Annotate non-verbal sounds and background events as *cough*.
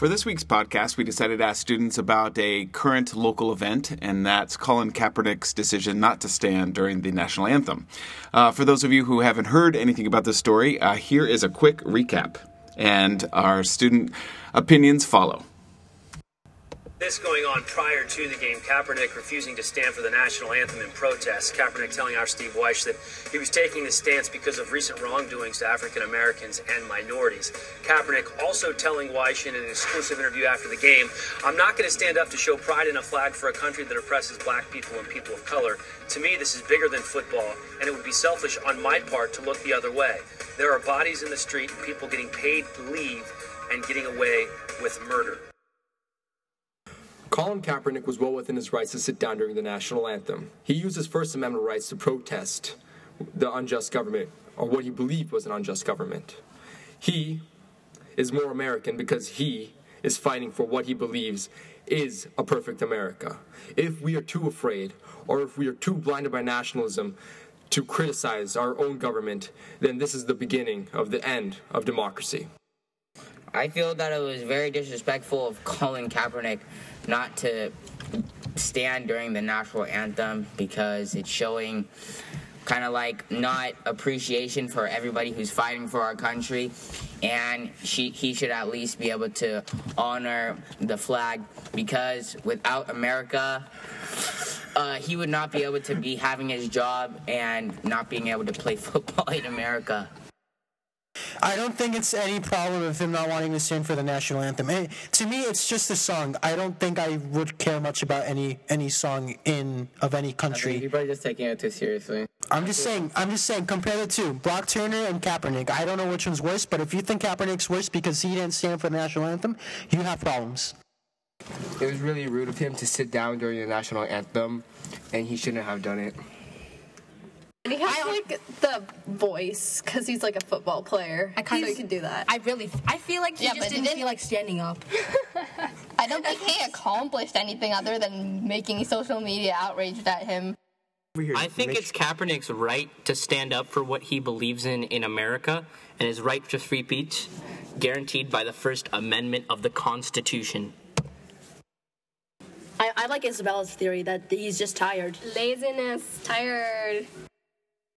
For this week's podcast, we decided to ask students about a current local event, and that's Colin Kaepernick's decision not to stand during the national anthem. Uh, for those of you who haven't heard anything about this story, uh, here is a quick recap, and our student opinions follow. This going on prior to the game, Kaepernick refusing to stand for the national anthem in protest. Kaepernick telling our Steve Wyche that he was taking this stance because of recent wrongdoings to African Americans and minorities. Kaepernick also telling Wyche in an exclusive interview after the game, I'm not going to stand up to show pride in a flag for a country that oppresses black people and people of color. To me, this is bigger than football, and it would be selfish on my part to look the other way. There are bodies in the street, people getting paid to leave and getting away with murder. Colin Kaepernick was well within his rights to sit down during the national anthem. He used his First Amendment rights to protest the unjust government, or what he believed was an unjust government. He is more American because he is fighting for what he believes is a perfect America. If we are too afraid, or if we are too blinded by nationalism to criticize our own government, then this is the beginning of the end of democracy. I feel that it was very disrespectful of Colin Kaepernick not to stand during the national anthem because it's showing kind of like not appreciation for everybody who's fighting for our country. And she, he should at least be able to honor the flag because without america uh, he would not be able to be having his job and not being able to play *laughs* football in america I don't think it's any problem of him not wanting to stand for the national anthem. And to me, it's just a song. I don't think I would care much about any any song in of any country. You're probably just taking it too seriously. I'm just saying. I'm just saying. Compare the two: Brock Turner and Kaepernick. I don't know which one's worse, but if you think Kaepernick's worse because he didn't stand for the national anthem, you have problems. It was really rude of him to sit down during the national anthem, and he shouldn't have done it. And he has I- like the voice because he's like a football player. I kind of he can do that. I really, I feel like he Yeah, just but didn't didn't- feel like standing up. *laughs* I don't think he accomplished anything other than making social media outraged at him. I think it's Kaepernick's right to stand up for what he believes in in America and his right to free speech, guaranteed by the First Amendment of the Constitution. I, I like Isabella's theory that he's just tired. Laziness, tired.